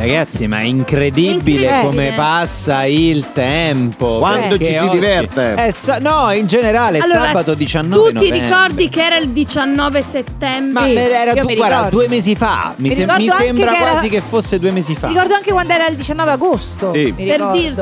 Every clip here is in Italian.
Ragazzi, ma è incredibile, Incredibile. come passa il tempo. Quando ci si oggi- diverte. Sa- no, in generale, Allora, sabato 19 Tu ti novembre. ricordi che era il 19 settembre? Ma Sì, era io du- mi guarda, due mesi fa. Mi, Mi ricordo mi sembra che era- quasi che fosse due mesi fa. Mi ricordo anche quando era il 19 agosto. Sì. Mi Per ricordo. dirti,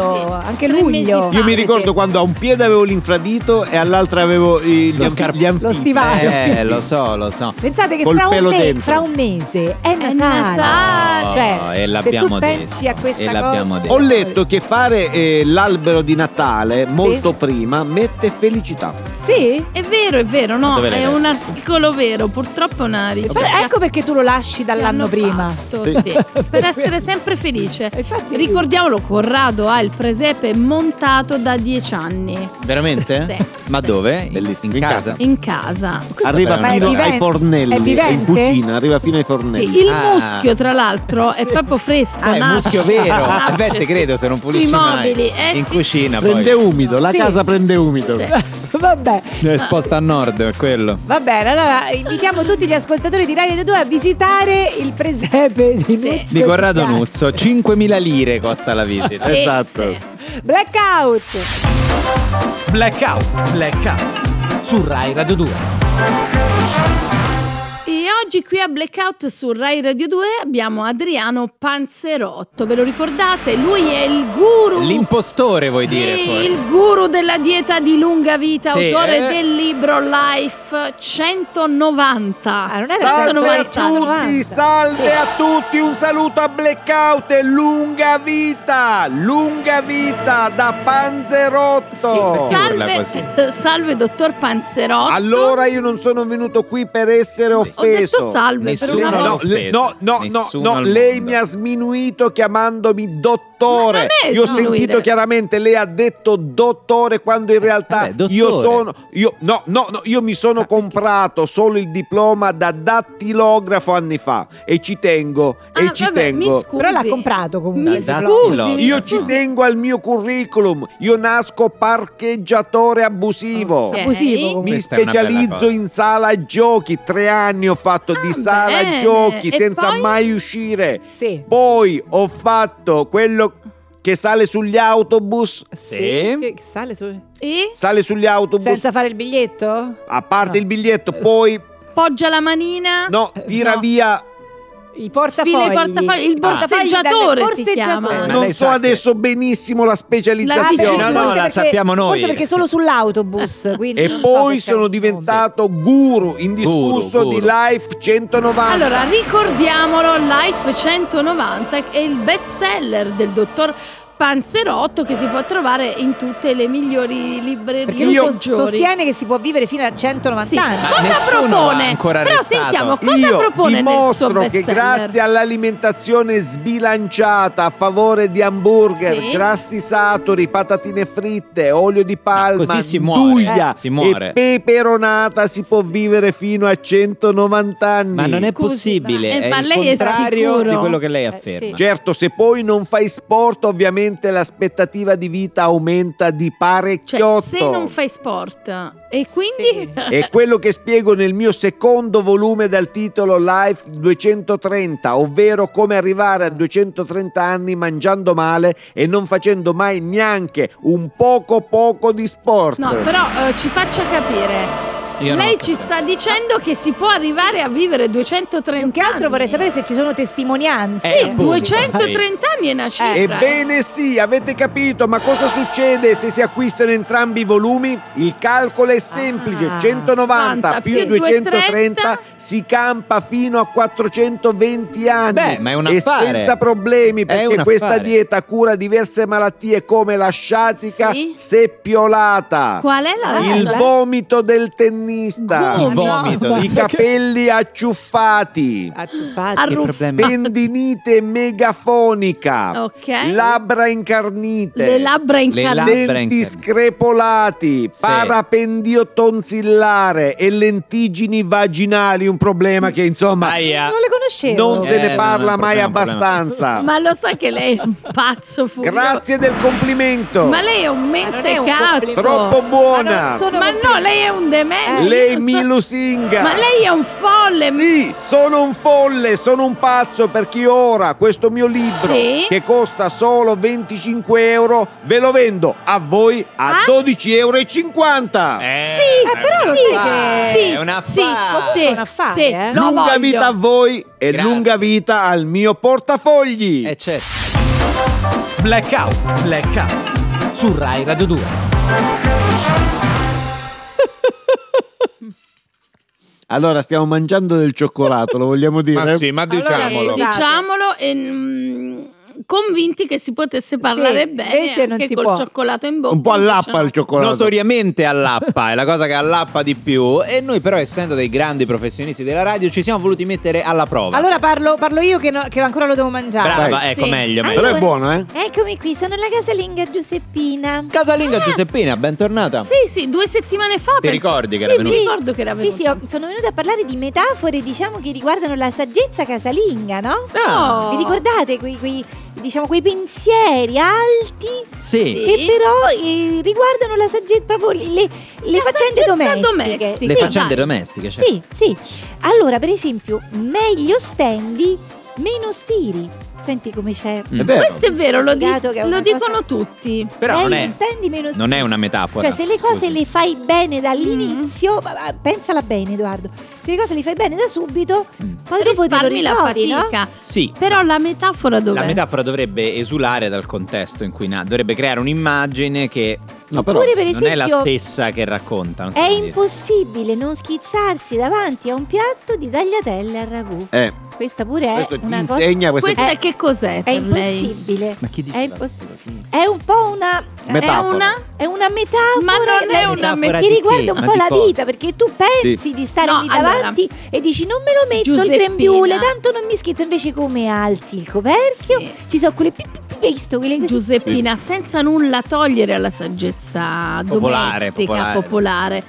Anche luglio. Io mi ricordo sì. quando a un piede avevo l'infradito e all'altra avevo gli, Lo scarp- gli anfibi. Lo stivale. Eh, lo so, lo so. Pensate che fra un, me- fra un mese è Natale. Natale. Cioè, Oh, e l'abbiamo se tu pensi detto. a questa E cosa. l'abbiamo detto. Ho letto che fare eh, l'albero di Natale molto prima mette felicità. Sì? È vero, è vero, no, è un articolo vero, purtroppo è una ricerca. Ecco perché tu lo lasci dall'anno prima. fatto, Sì. sì, per essere sempre felice. Infatti- Ricordiamolo, Corrado ha il presepe montato da dieci anni Veramente? Sì, Ma sì. dove? Bellissimo. In casa? in casa. Arriva fino ai fornelli. È in cucina, arriva fino ai Sì, fornelli. il Ah. muschio, tra l'altro, è proprio fresco. Ah, nasce- muschio vero. nasce, Eh beh, te sì. credo, se non pulisci Sui mai. mobili, eh, In sì. cucina Prende poi. umido, la Sì. casa prende umido. Sì. Vabbè. È sposta a nord, è quello. Va bene, allora invitiamo tutti gli ascoltatori di Radio 2 a visitare il presepe di Sì. Nuzzo Di Corrado. Nuzzo, 5.000 lire costa la visita. Sì, Esatto. Blackout. Blackout, blackout. Su Rai Radio 2. Oggi qui a Blackout su Rai Radio 2 abbiamo Adriano Panzerotto, ve lo ricordate? Lui è il guru. L'impostore vuoi dire Sì, forse? il guru della dieta di lunga vita, Sì, autore eh. del libro Life 190. Ah, non era Salve a 190, tutti, 90. salve a tutti, un saluto a Blackout e lunga vita, lunga vita da Panzerotto. Sì, Salve, salve dottor Panzerotto. Allora io non sono venuto qui per essere offeso. Detto salve per Nessuno una l'ha no, no, no, no, Nessuno no, lei mi ha sminuito chiamandomi dottore. Ma è Io ho sentito chiaramente lei ha detto dottore quando in realtà Vabbè, dottore. io sono io no, no, no, io mi sono comprato solo il diploma da dattilografo anni fa e ci tengo e Ah, ci vabbè, mi tengo. scusi. Però l'ha comprato comunque. Mi scusi, mi Io ci scusi. tengo al mio curriculum. Io nasco parcheggiatore abusivo. Ok. Abusivo comunque. Mi specializzo in sala giochi, tre anni ho fatto di Ah, sala bene. giochi E senza poi? mai uscire. Sì. Poi ho fatto quello che sale sugli autobus, Sì. Che sale su... E sale sugli autobus, Senza fare il biglietto? a parte No. il biglietto, poi poggia la manina. no, tira No. via. I portafogli. Sfila i portafogli, il borseggiatore si chiama. Ma non so adesso benissimo la specializzazione. No, perché- no, forse la sappiamo noi. Forse perché solo sull'autobus. E so poi perché- sono diventato guru indiscusso Guru, di guru. Life 190. Allora, ricordiamolo, Life 190 è il best seller del dottor Panzerotto che si può trovare in tutte le migliori librerie Perché lui Io- sos- sostiene che si può vivere fino a 190 Sì. anni. Ma Cosa propone? Però arrestato. sentiamo cosa Io propone nel dimostro best che grazie all'alimentazione sbilanciata a favore di hamburger, Sì. grassi saturi, patatine fritte, olio di palma, Così si muore, duglia eh, si muore. e peperonata si può vivere fino a 190 anni. Ma non è Scusi, possibile, ma- eh, è ma il lei è contrario di quello che lei Eh, afferma. sì. Certo, se poi non fai sport, ovviamente l'aspettativa di vita aumenta di Cioè, parecchiotto. se non fai sport e quindi È quello che spiego nel mio secondo volume dal titolo Life 230, ovvero come arrivare a 230 anni mangiando male e non facendo mai neanche un poco poco di sport. No, però eh, ci faccia capire. Io Lei ci capito. sta dicendo che si può arrivare a vivere 230 Più che altro anni. vorrei sapere se ci sono testimonianze. Eh, Sì, appunto. 230 anni è una cifra. Ebbene sì, avete capito, ma cosa succede se si acquistano entrambi i volumi? Il calcolo è semplice, Ah. 190 più più 230 230 si campa fino a 420 anni. Beh, ma è un e affare. senza problemi perché questa dieta cura diverse malattie come la sciatica Sì. seppiolata. Qual è la Il la- vomito del tennista. Il vomito. no. I capelli acciuffati. Acciuffati. Arruff-? Tendinite megafonica. Ok. Labbra incarnite. Le labbra Le labbra Lenti incarnite. screpolati, Sì. parapendio tonsillare e lentigini vaginali, un problema che insomma Aia. Non le conoscevo. non se Eh, ne no, parla è un mai problema, un problema. abbastanza. Ma lo sa che lei è un pazzo furioso. Grazie del complimento. Ma lei è un non è un mentecato. complimento. Troppo Ma buona. non sono Ma no, complimenti. lei è un demente. Lei? Lei non mi so- lusinga. Ma lei è un folle. Sì, sono un folle, sono un pazzo perché ora questo mio libro Sì. che costa solo 25 euro ve lo vendo a voi a Ah? 12,50 euro. e 50. Sì, Eh, però lo sì, sai che sì, è un sì, affare. sì, È un affare, sì, eh. lo lunga voglio. vita a voi e Grazie. lunga vita al mio portafogli. Eh certo. Blackout, blackout. Su Rai Radio 2. Allora stiamo mangiando del cioccolato, lo vogliamo dire? Ma sì, ma Allora, diciamolo. Eh, Scusate. diciamolo e mm, convinti che si potesse parlare Sì, bene invece non anche si col può. cioccolato in bocca. Un po' allappa no. il cioccolato. Notoriamente allappa, è la cosa che allappa di più. E noi, però, essendo dei grandi professionisti della radio, ci siamo voluti mettere alla prova. Allora parlo, parlo io che, no- che ancora lo devo mangiare. Brava, Vai. ecco, Sì. meglio, meglio. Però è Allora- buono, eh? Eccomi qui, sono la casalinga Giuseppina. Casalinga Giuseppina, bentornata. Sì, sì, due settimane fa. Ti penso- ricordi che sì, era mi venuta? ricordo che era Sì, venuta. sì, ho- sono venuta a parlare di metafore, diciamo, che riguardano la saggezza casalinga, no? Oh. Vi ricordate quei, quei, diciamo, quei pensieri alti Sì. Sì. che però eh, riguardano la saggezza, proprio le, le- faccende domestiche. domestica. Le Sì, faccende vai. domestiche, certo. Sì, sì. Allora, per esempio, meglio stendi, meno stiri. Senti come c'è. È vero. Questo è vero, lo, di- è lo dicono cosa- tutti. Però non meglio è, stendi, meno stiri. non è una metafora. Cioè, se le cose Scusi. le fai bene dall'inizio, Mm. pensala bene, Edoardo. Se le cose le fai bene da subito, Mm. poi dopo te lo Risparmi la ritrovi, no? fatica. Sì. Però la metafora dov'è? La metafora dovrebbe esulare dal contesto in cui na- dovrebbe creare un'immagine che No, però Oppure, per non è la esempio, stessa che racconta. non so è come dire. impossibile non schizzarsi davanti a un piatto di tagliatelle al ragù. eh, Questa pure è questo ti una cosa... insegna questa Questa è che cos'è È per lei? impossibile. Ma chi dice È impossibile. È un po' una... Metafora. È una... È una metafora. Ma non è una Metafora metafora. Che di riguarda un Ma po' di la cosa? vita, perché tu pensi di stare No, lì allora, davanti e dici non me lo metto il Giuseppina. grembiule, tanto non mi schizzo. Invece come alzi il coperchio, Sì. ci sono quelle pip, visto quelle cose? Giuseppina, senza nulla togliere alla saggezza Popolare, domestica, popolare. popolare.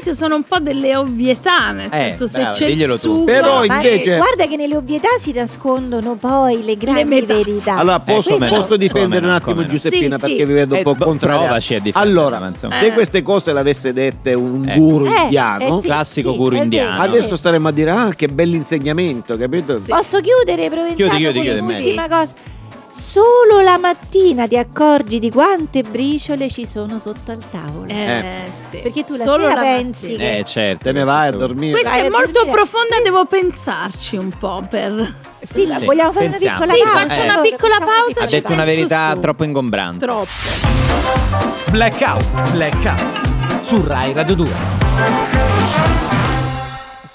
Queste sono un po' delle ovvietà, nel Eh, senso se brava, c'è il sugo... Però Ma invece- eh, guarda che nelle ovvietà si nascondono poi le grandi metafore. verità. Allora posso, no, posso difendere come un no, attimo no. Giuseppina Sì, perché sì. vi vedo un Eh, po' bo- contrariato. provaci a difenderla, Allora, ma insomma. se Eh. queste cose le avesse dette un Eh. guru Eh, indiano, eh, sì, Classico sì, guru indiano. vero. adesso staremmo a dire ah che bell'insegnamento, capito? Sì. Posso chiudere, Provenzano, Chiudi, chiudi, chiudi, l'ultima cosa? Solo la mattina ti accorgi di quante briciole ci sono sotto al tavolo. Eh, sì. Perché tu la Solo sera la pensi mattina. Eh, certo. Te ne vai a dormire. Questa Vai è molto dormire. profonda, devo pensarci un po' per... Sì, Sì, vogliamo fare pensiamo. una Sì, piccola pausa? faccio Eh. una piccola Facciamo una pausa, Ha ci detto una verità su. troppo ingombrante. Troppo. Blackout, blackout. Su Rai Radio 2.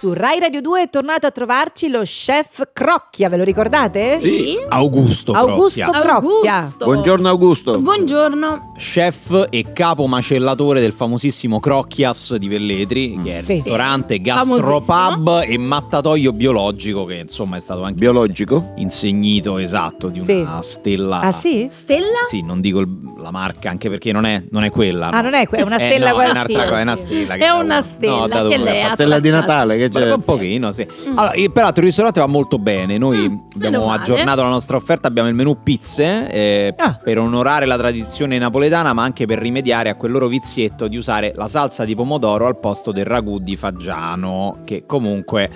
Su Rai Radio 2 è tornato a trovarci lo chef Crocchia, ve lo ricordate? Sì. Augusto Augusto Crocchia. Crocchia. Augusto. Buongiorno Augusto. Buongiorno. Chef e capo macellatore del famosissimo Crocchias di Velletri, che è il Sì. ristorante, gastropub e mattatoio biologico, che insomma è stato anche Biologico? insegnito esatto di Sì. una stella. Ah sì? Stella? Sì, non dico il- la marca, anche perché non è, non è quella. Ah, no. non è que- è una Eh, stella no, è un'altra qualsiasi. cosa, è una stella. che È da una uno- stella no, da che dove lei la ha Stella di Natale che C'è? un pochino, sì. Mm. Allora, e peraltro il ristorante va molto bene. Noi meno abbiamo aggiornato la nostra offerta, abbiamo il menù pizze eh, Ah. per onorare la tradizione napoletana, ma anche per rimediare a quel loro vizietto di usare la salsa di pomodoro al posto del ragù di Faggiano, che comunque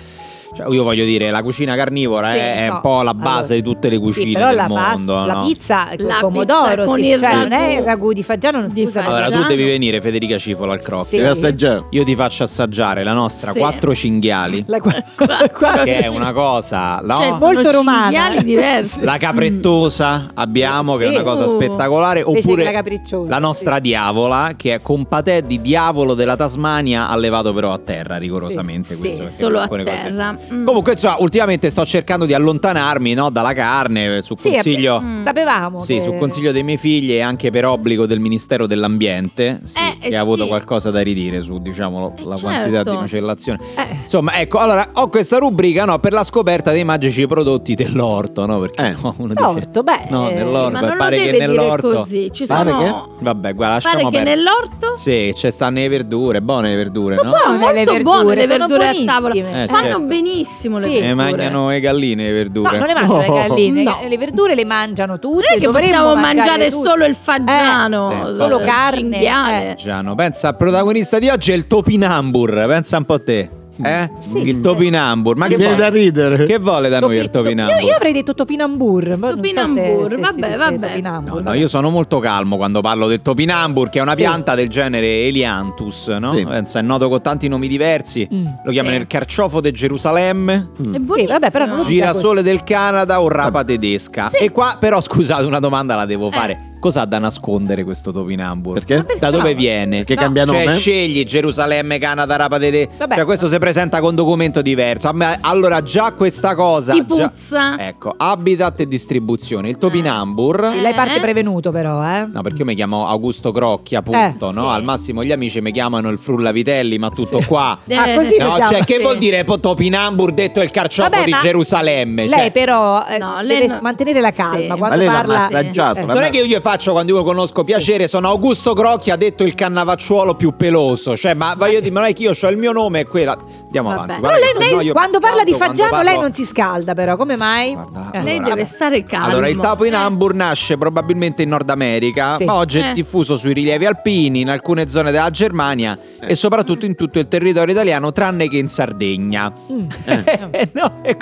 cioè, io voglio dire, la cucina carnivora Sì, è, è no. un po' la base Allora, di tutte le Sì, cucine però del la, pasta- mondo. la no? pizza con La il pomodoro, pizza con sì, il cioè non è il ragù di Faggiano, non scusa. Faggiano. Allora, tu devi venire, Federica Cifola, al crocchio. Sì. Io ti faccio assaggiare la nostra Sì. quattro cinghiali. La qua- Quattro- qua- che è una cosa no? Cioè, Molto romana. diversi. La caprettosa abbiamo, che è Sì. una cosa Uh. spettacolare. Oppure la la nostra sì. diavola, che è con patè di diavolo della Tasmania, allevato però a terra, rigorosamente. Sì, solo a terra. Mm. Comunque, insomma, ultimamente sto cercando di allontanarmi no, dalla carne, su Sì, consiglio. Mm. Sapevamo Sì, che- su consiglio dei miei figli e anche per obbligo del Ministero dell'Ambiente, sì, Eh, che eh, ha avuto sì. qualcosa da ridire su diciamo, Eh, la certo. quantità di macellazione. Eh, Insomma, ecco, allora ho questa rubrica no, per la scoperta dei magici prodotti dell'orto, no? Perché Eh. no, uno dice, L'orto, beh, No, eh, nell'orto, ma non lo pare che deve dire nell'orto così. Ci Pare sono. Vabbè, guarda, Pare lasciamo che perdere. nell'orto Sì, ci stanno le verdure, buone le verdure, Sono no? sono buone le molto verdure, buone le sono verdure a tavola. Eh, Fanno certo. Benissimo le Sì. E verdure. mangiano le galline le No, verdure. non le mangiano le galline, No. le verdure le mangiano tutte. Non è che possiamo mangiare tutte. solo il fagiano, Eh, sì. Solo carne, eh. Giano, pensa al protagonista di oggi è il Topinambur, pensa un po' a te. Eh? Sì. Il Topinambur, ma che viene da vuole? ridere. Che vuole da noi il Topi- Topinambur? Io, io avrei detto topinambur. ma non so se- Topinambur, se si vabbè, dice vabbè. topinambur, No, no, vabbè. io sono molto calmo quando parlo del topinambur, che è una Sì. pianta del genere Elianthus, no? Sì. Pensa, è noto con tanti nomi diversi. Mm. Lo chiamano Sì. il carciofo di Gerusalemme, È Sì, buonissimo. vabbè, però non lo dica girasole del Canada o rapa tedesca. Sì. E qua, però, scusate, una domanda la devo fare. Cosa ha da nascondere questo topinambur? Perché? Da dove viene? Che No, cambia Cioè, nome? scegli Gerusalemme, Canada, rapa tedesca. Vabbè. Cioè, questo si presenta con documento diverso. Allora, già questa cosa. Ti già- puzza. Ecco, habitat e distribuzione. Il topinambur. Sì, lei parte Eh? prevenuto però, eh. No, perché io mi chiamo Augusto Crocchi, appunto, Eh, no? sì. Al massimo gli amici mi chiamano il Frullavitelli, ma tutto qua. Eh, Ah, così No, vediamo. cioè, che Sì. vuol dire Topinambur detto il carciofo Vabbè, di ma Gerusalemme? Lei Cioè, però eh, No, lei deve no- mantenere la calma Sì. quando Ma lei l'ha parla. assaggiato. Eh. la- non è che io gli faccio quando io conosco piacere, sono Augusto Crocchi, ha detto il cannavacciuolo più peloso. Cioè, ma voglio dire, ma non è che io ho il mio nome e quella. Andiamo Vabbè. avanti. Guarda Lei- lei- quando parla di quando Faggiano lei parlo- non si scalda però, come mai? Guarda, Eh. Lei allora- deve stare calmo. Allora, il Topinambur nasce probabilmente in Nord America, Sì. ma oggi è Eh. diffuso sui rilievi alpini, in alcune zone della Germania Eh. e soprattutto in tutto il territorio italiano, tranne che in Sardegna. Mm. Eh, no, È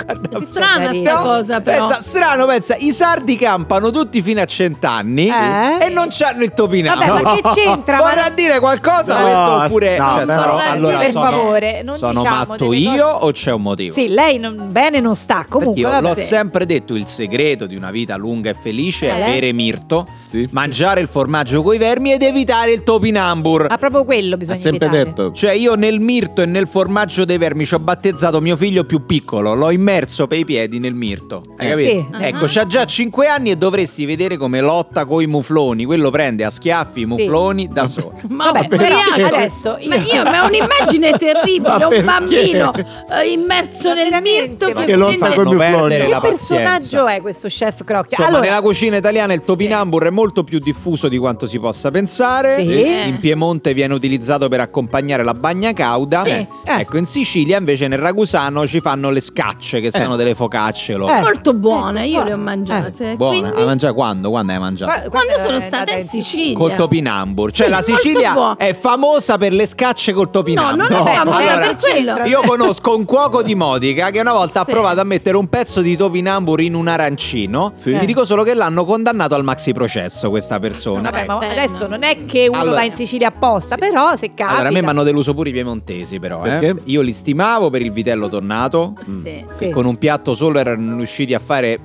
strana sta No, cosa, però. Pensa, strano, pensa, i sardi campano tutti fino a cent'anni Eh? e non c'hanno il topinambur. Vabbè, ma che c'entra? Ma- Vorrà dire qualcosa No, questo oppure no, cioè, però- allora per favore, non sono diciamo matto delle io o c'è un motivo? Sì, lei non- bene non sta. Perché Comunque, io l'ho sempre detto, il segreto di una vita lunga e felice è Eh? bere mirto, Sì. mangiare il formaggio coi vermi ed evitare il topinambur. Ah, proprio quello Ha bisogna sempre evitare. detto. Cioè io nel mirto e nel formaggio dei vermi ci ho battezzato mio figlio più piccolo, l'ho immerso per i piedi nel mirto. Hai Eh, capito? sì. Ecco, c'ha già 5 anni e dovresti vedere come lotta coi mufloni. Quello prende a schiaffi i mufloni da solo. Ma Vabbè, però ubriaco. adesso io- Ma io, ma è un'immagine terribile, Ma un perché? bambino eh, immerso nel veramente, mirto ma che che lo prende- fa con Fanno i mufloni. perdere Che la pazienza. personaggio è questo chef Crocchia? Insomma, allora, nella cucina italiana il topinambur è molto più diffuso di quanto si possa pensare. Sì. Eh, In Piemonte viene utilizzato per accompagnare la bagna cauda. Sì. Eh, Ecco, in Sicilia invece nel ragusano ci fanno le scacce, che sono delle focacce. lo- Eh. molto buone, Eh, io le ho buone. mangiate. Buone. quindi- Hai mangiato quando? Quando hai mangiato? qua- quando qua- sono stata in Sicilia. Col topinambur. Cioè Sì, la Sicilia è famosa per le scacce col No, topinambur. non è famosa Allora, per quello. Io conosco un cuoco di Modica che una volta Sì. ha provato a mettere un pezzo di topinambur in un arancino. Sì. Vi dico solo che l'hanno condannato al maxi processo questa persona. Vabbè, ma adesso no. non è che uno Allora- va in Sicilia apposta, però se capita. Allora, a me mi hanno deluso pure i piemontesi, però. eh. Io li stimavo per il vitello tonnato. Sì. Sì. Che con un piatto solo erano riusciti a fare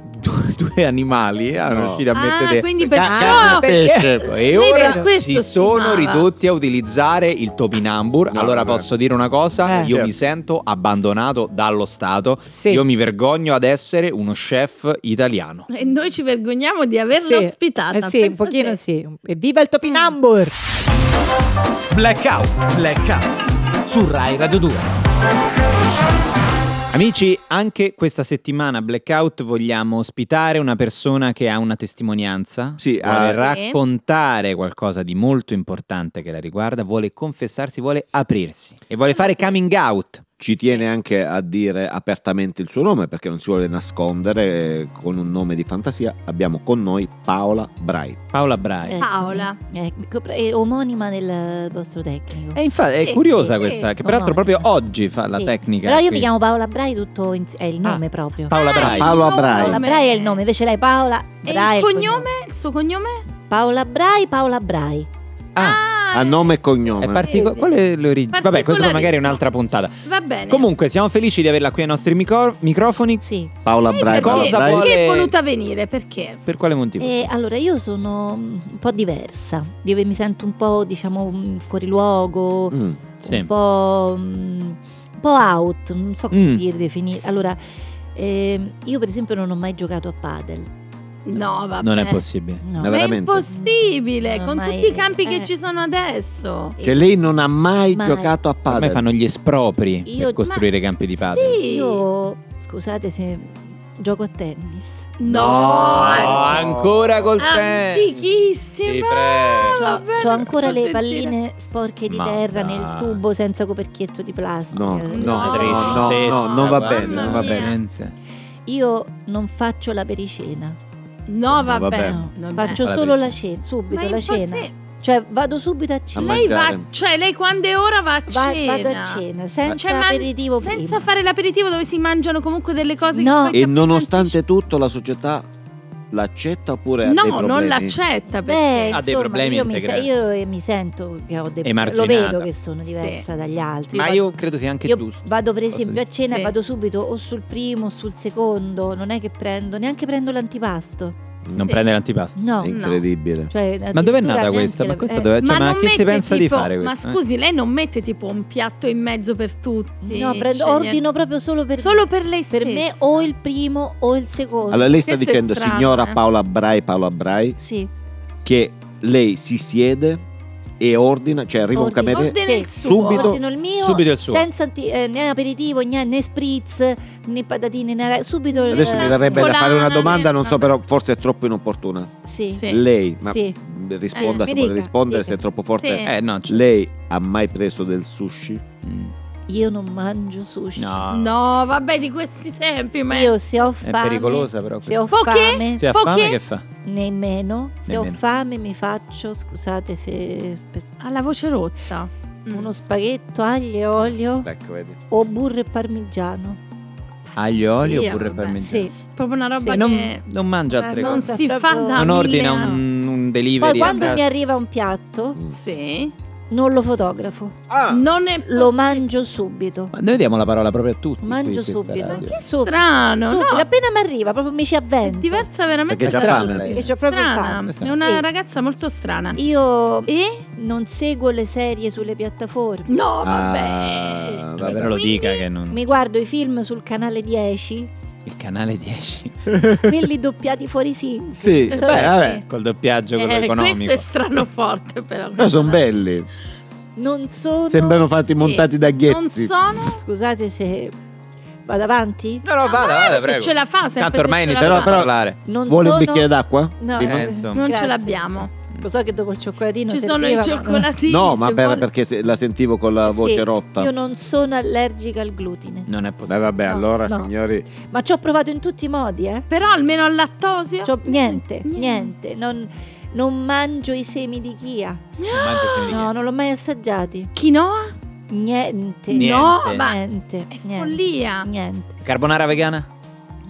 due, animali. eh, Erano No. riusciti a Ah, mettere. quindi Ca- perciò e pesce. E ora si sono stimava. ridotti a utilizzare il topinambur. No, allora posso dire una cosa: Eh. io mi sento abbandonato dallo Stato. Sì. Io mi vergogno ad essere uno chef italiano. E noi ci vergogniamo di averlo Sì. ospitata. Eh sì, un pochino te. sì. Evviva il topinambur! Blackout, blackout. Su Rai Radio 2. Amici, anche questa settimana Blackout vogliamo ospitare una persona che ha una testimonianza. Sì, vuole ah, raccontare qualcosa di molto importante che la riguarda, vuole confessarsi, vuole aprirsi e vuole fare coming out. Ci tiene anche a dire apertamente il suo nome perché non si vuole nascondere eh, con un nome di fantasia. Abbiamo con noi Paola Brai. Paola Brai. Eh, Paola. sì. Eh, è omonima del vostro tecnico. E infatti è Sì, curiosa sì, questa, sì. che peraltro Omonima. proprio oggi fa la tecnica. Però io qui. mi chiamo Paola Brai, tutto in- è il nome Ah, proprio. Paola Brai. Paola Brai. Paola. Brai è il nome, invece lei Paola E Brai. è il cognome? Il suo cognome? Paola Brai, Paola Brai. Ah, A nome e cognome. è particolare. Qual è le origini? Vabbè, questo magari è un'altra puntata. Va bene. Comunque, siamo felici di averla qui ai nostri micro- microfoni. Sì. Paola Eh, Paola cosa Brai. vuole- perché è voluta venire? Perché? Per quale motivo? E allora io sono un po' diversa, mi sento un po' diciamo fuori luogo, Mm. Sì. un po', mm, un po' out, non so come Mm. dire, definire. Allora, ehm, io per esempio non ho mai giocato a padel. No, vabbè. Non è possibile. No. Ma è impossibile, No, con tutti è- i campi che eh. ci sono adesso. Cioè lei non ha mai Ma- giocato a A me padel. fanno gli espropri Io- per costruire ma- campi di padel. Sì. Io, scusate se gioco a tennis. No, Oh, ancora col te. antichissima. Ti prego. C'ho, Vabbè, c'ho non ancora le palline sporche di Ma terra dai. nel tubo senza coperchietto di plastica. No, Eh, no, No, no, no, no, non va bene, non va bene. Io non faccio la pericena, No, vabbè. vabbè. no, vabbè. faccio Alla solo la cena, subito la cena. Cioè vado subito a cena. Lei va, cioè lei quando è ora va a Va- cena. vado a cena senza Cioè, aperitivo senza prima. fare l'aperitivo dove si mangiano comunque delle cose No. che E nonostante tutto la società l'accetta oppure ha dei No, problemi? non l'accetta perché Beh, Ha dei insomma, problemi io, mi, integrali. io eh, mi sento che ho dei lo Emarginata. vedo che sono Sì. diversa dagli altri. Ma Vado- io credo sia anche io giusto. vado per esempio a cena Sì. e vado subito o sul primo o sul secondo, non è che prendo, neanche prendo l'antipasto. Non Sì. prende l'antipasto. No. È incredibile. Cioè, Ma dov'è addirittura nata questa? Ma questa eh, dove... cioè, ma, non che si pensa tipo- di fare Ma questo? eh? scusi, lei non mette tipo un piatto in mezzo per tutti? No, prendo, Sceglie- ordino proprio solo per Solo per lei Per me o il primo o il secondo. Allora lei sta Questo dicendo, signora eh. Paola Brai, Paola Brai, Sì, che lei si siede e ordina, cioè arriva Ordina. un cameriere Ordina il suo. subito ordino il mio Subito il suo. senza anti- eh, né aperitivo, né, né spritz, né patatine, né subito il- Adesso Una mi verrebbe da fare una domanda, non so vabbè. però forse è troppo inopportuna. Sì. Sì. Lei, ma Sì. risponda Eh, se mi vuole dica, rispondere, dica. se è troppo forte. Sì. Eh, no, c- Lei ha mai preso del sushi? Mm. Io non mangio sushi. no. No, vabbè, di questi tempi, ma Io se ho È fame, pericolosa però. se ho Poche? fame, Se ha fame che fa? nemmeno, se Nemmeno. ho fame mi faccio, scusate se ha la voce rotta. Mm. uno spaghetto, aglio e olio Ecco, vedi. o burro e parmigiano. Aglio, olio Sì, oppure vabbè, parmigiano? Sì. Proprio una roba non, che non mangia Eh, altre non cose. non si fa da Non ordina un, un Poi delivery a quando mi arriva un piatto, Sì. Non lo fotografo, Ah, Non è lo mangio subito. Ma noi diamo la parola proprio a tutti. Mangio subito. Ma che subito? strano, Subito, no? appena mi arriva, proprio mi ci È avvento. diversa veramente Perché È fame. lei. Proprio strana. È una Sì. ragazza molto strana. Io E? non seguo le serie sulle piattaforme. No, Ah, vabbè. vabbè. Vabbè, però lo dica che non... Mi guardo i film sul canale 10, Il canale 10. quelli doppiati fuori. Sì, Eh, beh, vabbè. Col doppiaggio quello Eh, economico. questo è strano forte però. No, sono belli. Non sono. Sembrano fatti Sì. montati da Non Ghezzi. sono Scusate se vado avanti. No, no, vada, ma vada, se prego. ce la fa, sempre Tanto se ormai ce la inizierò a parlare. Non Vuole un sono- bicchiere d'acqua? No? Eh, insomma. Non ce l'abbiamo. Lo so che dopo il cioccolatino Ci sono i cioccolatini. No, ma per- perché se- la sentivo con la voce Sì, rotta. Io non sono allergica al glutine. Non è Beh, possibile. vabbè, No, allora, no. signori. Ma ci ho provato in tutti i modi, eh. Però almeno al lattosio. C'ho- niente, niente. Non, non mangio i semi di chia. Non No, niente. non l'ho mai assaggiati. Quinoa? Niente. Niente. No, ma Niente. è niente, follia. Niente. Carbonara vegana?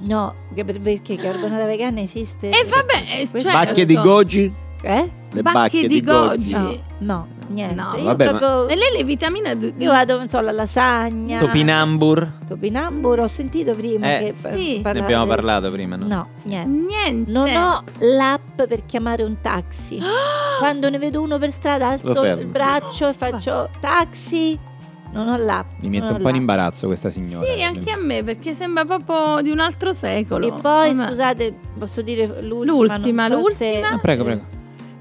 No, perché carbonara vegana esiste. E vabbè, eh, Questo- cioè- Bacche di goji? Eh? Le Bacche bacche, di di goji. goji. No, no, niente. No. Io Vabbè, ma- proprio- E lei le vitamine. d- Io vado, non so, la lasagna. Topinambur? Topinambur, ho sentito prima Eh, che sì. Ne parlare- abbiamo parlato prima, no? No, niente. Niente. Non ho l'app per chiamare un taxi. Quando ne vedo uno per strada, alzo il braccio e faccio taxi. Non ho l'app. Mi mette un po' in imbarazzo questa signora. Sì, anche a me, perché sembra proprio di un altro secolo. E poi, Vabbè. scusate, posso dire l'ultima? L'ultima, so se- l'ultima. No, prego, prego.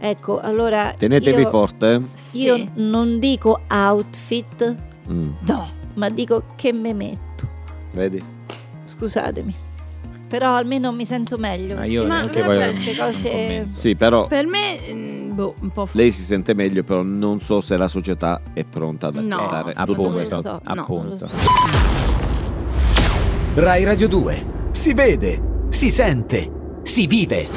Ecco, allora. Tenetevi io, forte. eh. Sì. Io non dico outfit, Mm, no, ma dico che me metto. vedi? Scusatemi. Però almeno mi sento meglio. Ma io Ma neanche voglio queste cose-. Sì, però Per me, mm, boh, un po' lei si sente meglio, però non so se la società è pronta ad No, accettare non lo questo. so, no, appunto. non lo so. Rai Radio 2. Si vede, si sente, si vive.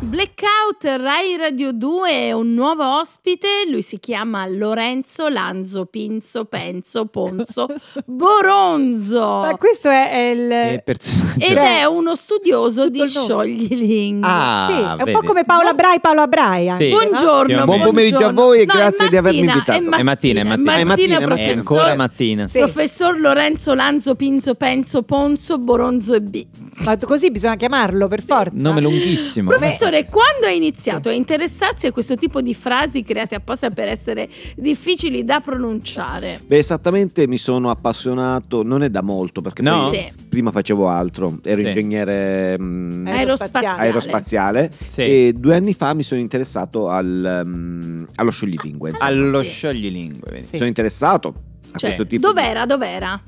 Blackout Rai Radio 2 un nuovo ospite, lui si chiama Lorenzo Lanzo Pinzo Penzo Ponzo Boronzo Ma questo è, è il. Personaggio. ed Beh, è uno studioso tutto di scioglilingue. Ah, sì, è un vedi. po' come Paola Brai, Paola Brai. anche, Sì. no? Buongiorno, Buon pomeriggio a voi e No, grazie è di avermi mattina, invitato. È È mattina, è mattina. È mattina, è È professor, ancora mattina. Sì. professor Lorenzo Lanzo Pinzo Penzo Ponzo Boronzo e B. Ma così bisogna chiamarlo per forza. Nome lunghissimo. Professore, Professore, quando ha iniziato a interessarsi a questo tipo di frasi create apposta per essere difficili da pronunciare? Beh, esattamente mi sono appassionato, non è da molto, perché No? poi Sì. prima facevo altro, ero Sì. ingegnere mm, Aerospaziale. aerospaziale Sì. e due anni fa mi sono interessato al, mm, allo scioglilingue. insomma. Allo Sì. scioglilingue. sono interessato a Cioè, questo tipo di- dov'era?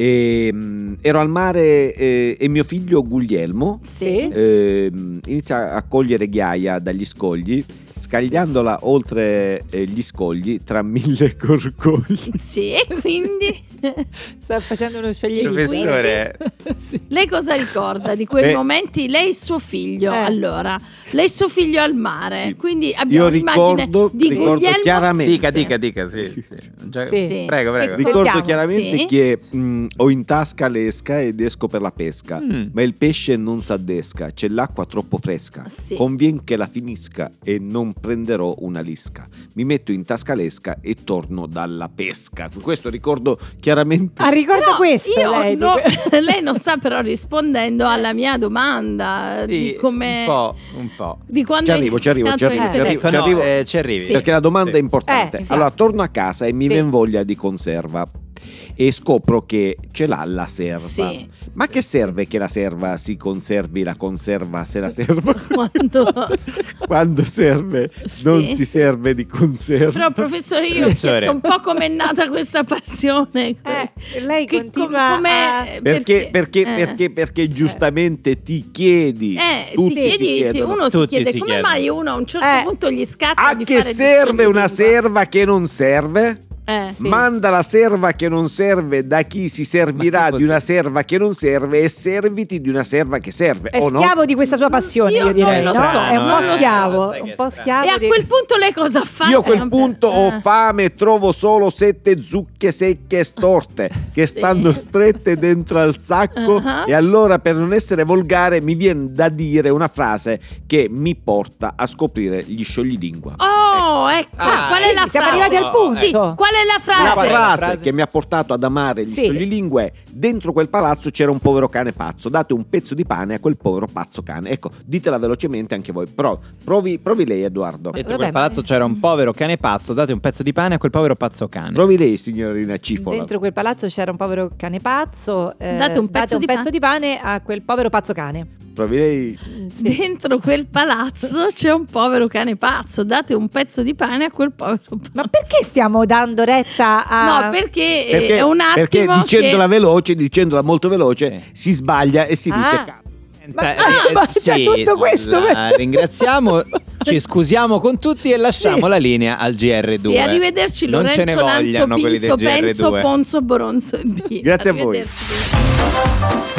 E, mm, ero al mare eh, e mio figlio Guglielmo Sì. ehm, inizia a cogliere ghiaia dagli scogli, scagliandola oltre eh, gli scogli tra mille gorgogli. Sì, quindi Sta facendo uno sciogliere. Professore, sì. lei cosa ricorda di quei Beh. momenti? Lei e suo figlio, Eh. allora, lei e suo figlio al mare, Sì. quindi abbiamo Io ricordo, di ricordo Guglielmo chiaramente. dica, dica, dica, sì. sì. Già- Sì. Sì. Prego, prego. Ricordo chiaramente Sì. che mh, ho in tasca l'esca ed esco per la pesca, Mm. ma il pesce non s'addesca, c'è l'acqua troppo fresca. Sì. Convien che la finisca e non prenderò una lisca. Mi metto in tasca l'esca e torno dalla pesca. Questo ricordo chiaramente. Ah, ricorda questo io lei? no- lei non sta però rispondendo alla mia domanda Sì, di come un po', un po'. di quando Ci arrivo, ci arrivo, ci arrivo, a ci arrivo, Ecco, ci no, arrivo. eh, ci arrivi. Perché la domanda Sì. è importante. Eh, sì. Allora, torno a casa e mi Sì. voglia di conserva e scopro che ce l'ha la serva. Sì. Ma che serve che la serva si conservi la conserva se la serva? quando Quando serve non Sì. si serve di conserva. Però professore io ho Professore. chiesto un po' com'è nata questa passione. Eh, lei Che- continua com- com'è- a- Perché, perché, eh. perché, perché giustamente ti chiedi, Eh, tutti ti si chiedi, chiedono, uno si chiede si come chiedono. mai uno a un certo Eh. punto gli scatta a di che fare serve una serva che non serve? Eh. Manda la serva che non serve da chi si servirà di una serva che non serve e serviti di una serva che serve, È o no? schiavo di questa sua passione, Io io, direi. no? so, è un po' schiavo. Un po' strano. schiavo. E a quel punto lei cosa fa? Io a quel punto ho eh. fame e trovo solo sette zucche secche e storte che Sì. stanno strette dentro al sacco Ah. e allora per non essere volgare mi viene da dire una frase che mi porta a scoprire gli scioglilingua. Oh, ecco, Ah, qual è la quindi siamo frase? arrivati al punto. Sì, qual è la La frase? la frase, frase? che mi ha portato ad amare gli Sì. scioglilingue è dentro quel palazzo c'era un povero cane pazzo date un pezzo di pane a quel povero pazzo cane ecco ditela velocemente anche voi però provi, provi lei Edoardo Dentro Vabbè, quel palazzo c'era un povero cane pazzo, date un pezzo di pane a quel povero pazzo cane. provi lei signorina Cifola Dentro quel palazzo c'era un povero cane pazzo. eh, Date un pezzo di pane. di pane a quel povero pazzo cane. provi lei sì. Dentro quel palazzo c'è un povero cane pazzo. Date un pezzo di pane a quel povero pazzo. Ma perché stiamo dando retta a. No, perché, eh, perché, è un attimo perché dicendola che... veloce dicendola molto veloce Sì. si sbaglia e si dice Ah. cazzo. Ma- Eh, ah, eh, ma c'è tutto questo? la ringraziamo, ci scusiamo con tutti e lasciamo Sì. la linea al GR2. Sì, arrivederci Non Lorenzo ce ne Lanzo, vogliano quelli del Pinzo, Penzo, GR2. Ponzo, Boronzo e B. Grazie a voi. Arrivederci.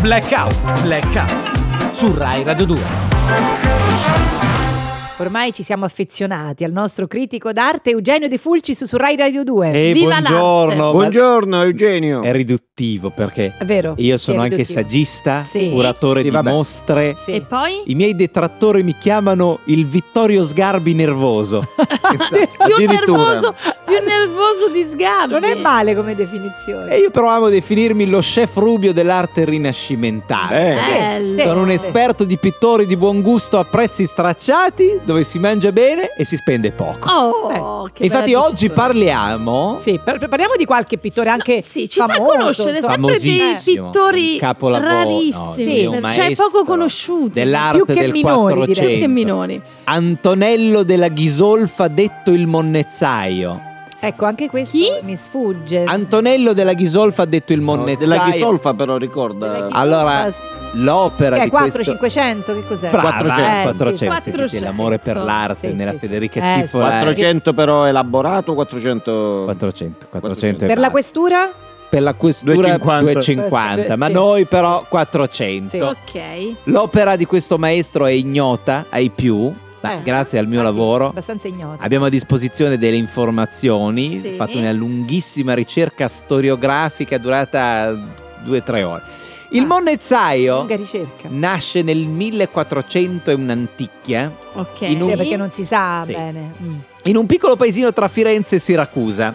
Blackout, blackout. Su Rai Radio 2. Ormai ci siamo affezionati al nostro critico d'arte Eugenio De Fulcis su Rai Radio 2. E Viva buongiorno. l'arte. buongiorno Eugenio È riduttivo perché È vero. io sono è anche saggista, Sì. curatore Sì, di vabbè. mostre. Sì. E poi? I miei detrattori mi chiamano il Vittorio Sgarbi nervoso. Pensate. più nervoso, più nervoso di Sgarbi. Non è male come definizione. e io però amo definirmi lo chef rubio dell'arte rinascimentale. Eh. Bello. Sono un esperto di pittori di buon gusto a prezzi stracciati, dove si mangia bene e si spende poco. Oh, che E Infatti oggi pittura. parliamo Sì, par- parliamo di qualche pittore anche Sì, ci fa famoso, conoscere insomma. sempre dei pittori rarissimi, no, Sì, cioè poco conosciuti. dell'arte Più che del minori, direi. 400. Più che minori. Antonello della Ghisolfa detto il monnezzaio. Ecco, anche questo Chi? mi sfugge. Antonello della Ghisolfa detto il No, monnezzaio. della Ghisolfa però ricorda Allora, l'opera che è di 4 questo 500 che cos'è? Brava, 400. eh, Eh, 400, sì, che dice 400. l'amore per l'arte Sì, nella sì, Federica. Eh, è 400 però elaborato 400 400, 400 e Per la questura? per la questura 250. 250, ma Sì. noi però 400. Sì. Ok. L'opera di questo maestro è ignota ai più, ma Eh, grazie al mio lavoro abbiamo a disposizione delle informazioni, Sì. ho fatto una lunghissima ricerca storiografica durata due o tre ore. Il Ah, monnezzaio Lunga ricerca. nasce nel 1400 e un'anticchia Ok. In un- Sì, perché non si sa Sì. bene. Mm. in un piccolo paesino tra Firenze e Siracusa.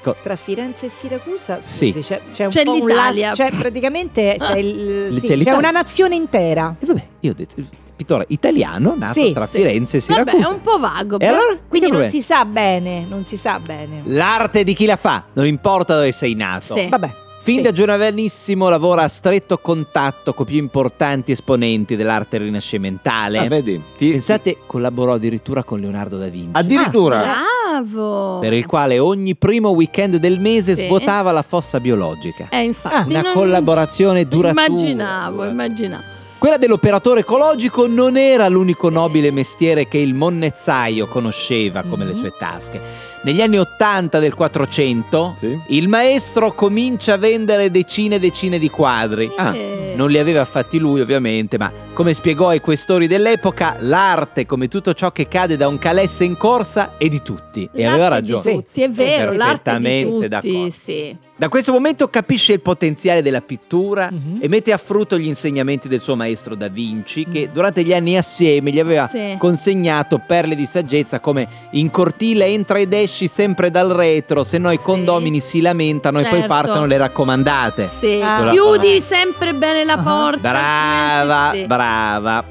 Co- Tra Firenze e Siracusa, Sì. scusi, c'è, c'è un C'è po' un l'Italia. las- cioè praticamente c'è, il- C'è sì, c'è una nazione intera. E vabbè, io ho detto, pittore italiano nato Sì, tra sì. Firenze e Vabbè, Siracusa. è un po' vago. Però- allora? Quindi non si sa bene, non si sa bene. L'arte di chi la fa, non importa dove sei nato. Sì. Vabbè. Fin sì. da giovanissimo lavora a stretto contatto con più importanti esponenti dell'arte rinascimentale. Ah, vedi? Ti- Pensate, collaborò addirittura con Leonardo da Vinci. Addirittura. Bravo. per il quale ogni primo weekend del mese Sì. svuotava la fossa biologica. Eh, infatti. Una non- collaborazione duratura. Immaginavo, immaginavo. Quella dell'operatore ecologico non era l'unico nobile mestiere che il monnezzaio conosceva come le Mhm. sue tasche. Negli anni 80 del 400 Sì. il maestro comincia a vendere decine e decine di quadri. Ah, Eh, Non li aveva fatti lui ovviamente, ma come spiegò ai questori dell'epoca, l'arte, come tutto ciò che cade da un calesse in corsa, è di tutti. E l'arte aveva di ragione. tutti, è vero, l'arte di Perfettamente tutti, d'accordo. sì. Da questo momento capisce il potenziale della pittura Mhm. e mette a frutto gli insegnamenti del suo maestro Da Vinci, che durante gli anni assieme gli aveva Sì. consegnato perle di saggezza come in cortile entra ed esci sempre dal retro, se no i Sì. condomini si lamentano e poi Certo. partono le raccomandate. Sì, Ah. chiudi sempre bene la Ah. porta. Brava, altrimenti sì. brava.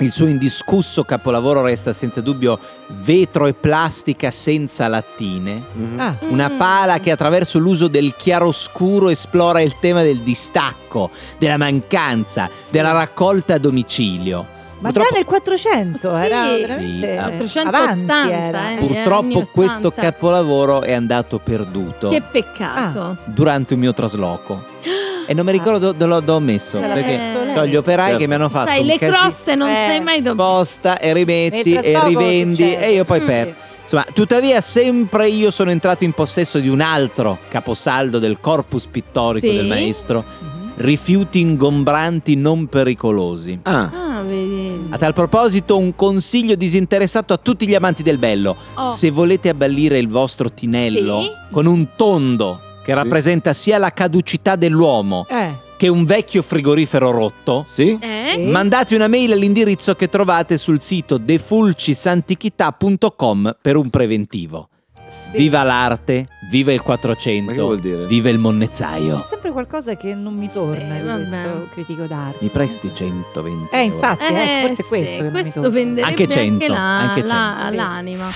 Il suo indiscusso capolavoro resta senza dubbio vetro e plastica senza lattine. mhm. Ah, Una Mm. pala che attraverso l'uso del chiaroscuro esplora il tema del distacco, della mancanza, della raccolta a domicilio. ma Purtroppo- già nel 400 Sì. era Sì, veramente ah. 480, avanti era. eh. Purtroppo questo 80. capolavoro è andato perduto Che peccato. durante un mio trasloco. E non mi ricordo dove l'ho, dove ho messo, Ce l'ha perché messo lei. so gli operai Certo. che mi hanno fatto Sai, un le casino. croste non Eh. sei mai dovuto. sposta e rimetti Nel e trasloco rivendi e io poi Mm. perdo. Insomma, tuttavia sempre io sono entrato in possesso di un altro caposaldo del corpus pittorico Sì. del maestro, Mhm. rifiuti ingombranti non pericolosi. Ah, Ah, vedi. A tal proposito un consiglio disinteressato a tutti gli amanti del bello. Oh. Se volete abbellire il vostro tinello Sì. con un tondo che rappresenta sia la caducità dell'uomo Eh, che un vecchio frigorifero rotto, sì? Eh? Sì. Mandate una mail all'indirizzo che trovate sul sito defulcisantichità.com per un preventivo. sì. Viva l'arte, viva il 400, Ma che vuol dire? viva il C'è monnezzaio. sempre qualcosa che non mi Sì, torna di vabbè. questo critico d'arte. Mi presti 120 Eh, euro? infatti, eh, forse è sì, questo che non mi questo torna. venderebbe Anche 100, la- anche la- 100, sì. l'anima.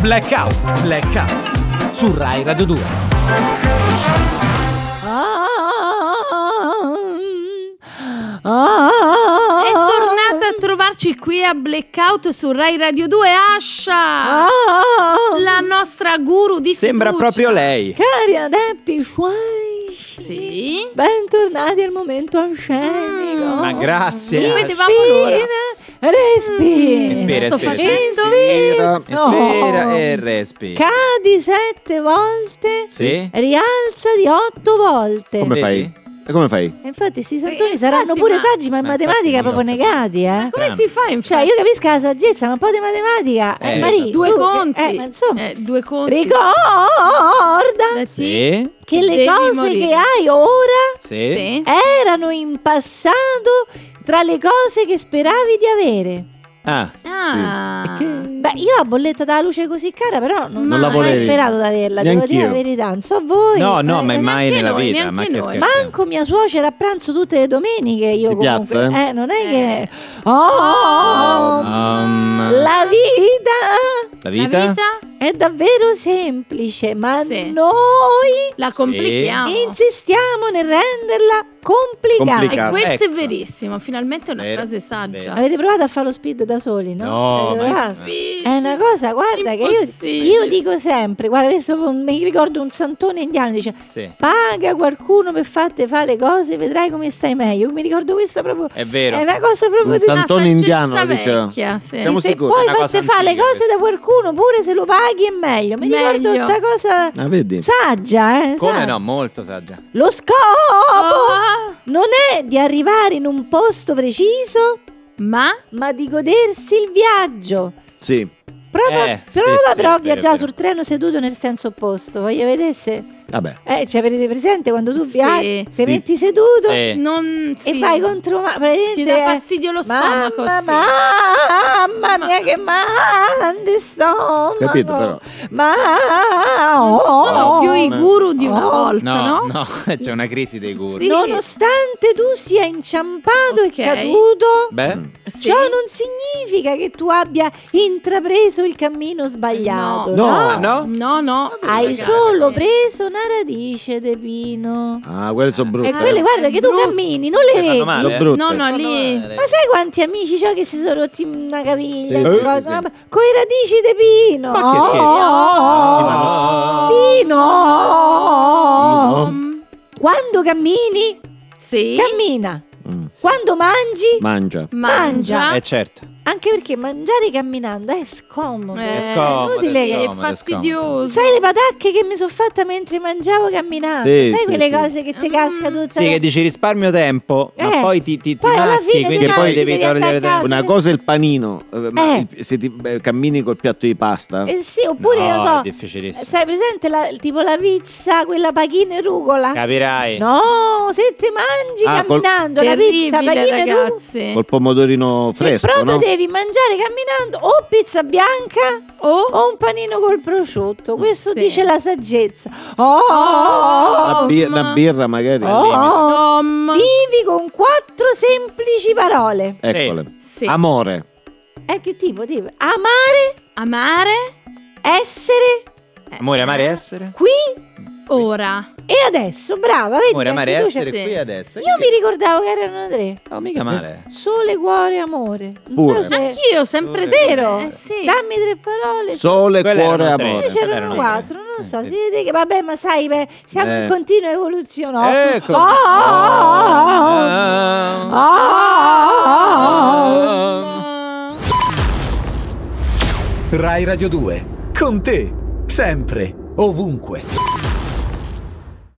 Blackout, blackout. Su Rai Radio 2. È tornata a trovarci qui a Blackout su Rai Radio 2 Asha, la nostra guru di Sembra fiducia. proprio lei. Cari adepti suoi, Sì. bentornati al momento scenico. Mm. Ma grazie. Ah, vedevamo l'ora. Respira, Respira, Sto respira. facendo Indovina. Respira e respira. Cadi sette volte, Sì? rialza di otto volte. Come fai? E come fai? E infatti sti santoni infatti, saranno pure ma- saggi, ma in Ma matematica proprio negati, eh. Come si fa infatti? Cioè, io capisco la saggezza, ma un po' di matematica. Eh, Eh, Maria, due tu- conti. Eh, ma insomma, Eh, due conti. ricorda Eh, Sì? che le Devi cose morire. che hai ora? Sì. erano in passato tra le cose che speravi di avere. Ah, Ah. Beh, io ho bolletta dalla luce così cara, però non, Non la ho mai sperato di averla, devo dire la verità. Non so voi. no, no, eh, ma mai nella noi, vita. Ma. Manco mia suocera a pranzo tutte le domeniche. Io Di comunque. piazza, Eh, non è Eh. che. Oh, Um, la vita la La vita? vita è davvero semplice, ma Sì. noi la complichiamo. insistiamo nel renderla complicata. Complicata. E questo Ecco. è verissimo, finalmente è una Vero, frase saggia. vero. Avete provato a fare lo speed da soli, no? No, ma-? Sì. È una cosa, guarda, che io, io dico sempre, guarda, adesso mi ricordo un santone indiano, dice, Sì. paga qualcuno per farti fare le cose, vedrai come stai meglio. Mi ricordo questo proprio, È vero. è una cosa proprio Un di... san- Una Sant'Antonio indiano, vecchia, sì. Siamo se sicuri? poi fate fare le cose da qualcuno, pure se lo paghi è meglio. Mi ricordo Meglio. sta cosa Ah, vedi? saggia, eh? Come sa. no? Molto saggia. Lo scopo Oh, non è di arrivare in un posto preciso, ma ma di godersi il viaggio. Sì. Prova, Eh, sì, prova sì, però a vero, viaggiare sul treno seduto nel senso opposto. Voglio vedere se. Vabbè. Eh, cioè, avete presente quando tu Sì, viaggi, se sì. metti seduto Sì. Non, e sì. vai contro ma Ti dà fastidio lo stomaco, Mamma, mamma mia, che male stomaco. Capito, però. Ma Sono più i guru di una Oh. volta, No, no? no, c'è una crisi dei guru. Sì. Nonostante tu sia inciampato Ok. e caduto, Beh, Sì. ciò non significa che tu abbia intrapreso il cammino sbagliato. No. no? No? No, no. Hai solo preso una radice de pino. Ah, quelle sono brutte. E quelle, guarda, che tu cammini, non le vedi. male, eh? No, no, lì. Ma sai quanti amici ho che si sono rotti una caviglia? Sì, una sì, cosa, sì. una- Con i radici de pino. Ma che scherzi? Oh, Pino. Um, Quando cammini, sì. cammina. Mm. Quando mangi, Mangia. Mangia. Eh certo. anche perché mangiare camminando è scomodo. Eh, È scomodo, inutile è È scomodo, è fastidioso. Sai le patacche che mi sono fatta mentre mangiavo camminando? Sì, Sai sì, quelle sì. cose che ti Mm. casca tutta Sì, che dici risparmio tempo, ma Eh, poi ti, ti, ti poi alla macchi, fine quindi ti poi devi togliere tempo. Una cosa è il panino, eh, ma Eh. se ti beh, cammini col piatto di pasta. Eh sì, oppure No, io è so. difficilissimo. Sai presente la, tipo la pizza, quella pachina e rucola? Capirai. No, se ti mangi Ah, col- camminando la pizza, rucola. ragazzi. Col pomodorino Se fresco, proprio no? devi mangiare camminando o pizza bianca Oh. o un panino col prosciutto, questo Sì. dice la saggezza. Oh, Una, bi- ma- una birra magari. oh, Vivi con quattro semplici parole. Eccole. sì. Amore. Eh, che tipo? tipo? Amare, Amare essere, Amore, amare, essere. qui ora. E adesso. Brava, vedi? Amore, amare, anche tu essere c'hai- qui adesso. Io mi ricordavo che erano tre. No, mica male. Sole, cuore, amore. Non Pure. so se- Anch'io sempre Pure. Vero? Eh, sì. Dammi tre parole. Sole, Quelle cuore, erano tre. amore. Invece Quelle erano erano quattro, non so, Eh, si vede che vabbè, ma sai, beh, siamo Eh. in continua evoluzione. Ecco. Ah, ah, ah, ah. Rai Radio 2. Con te. Sempre. Ovunque.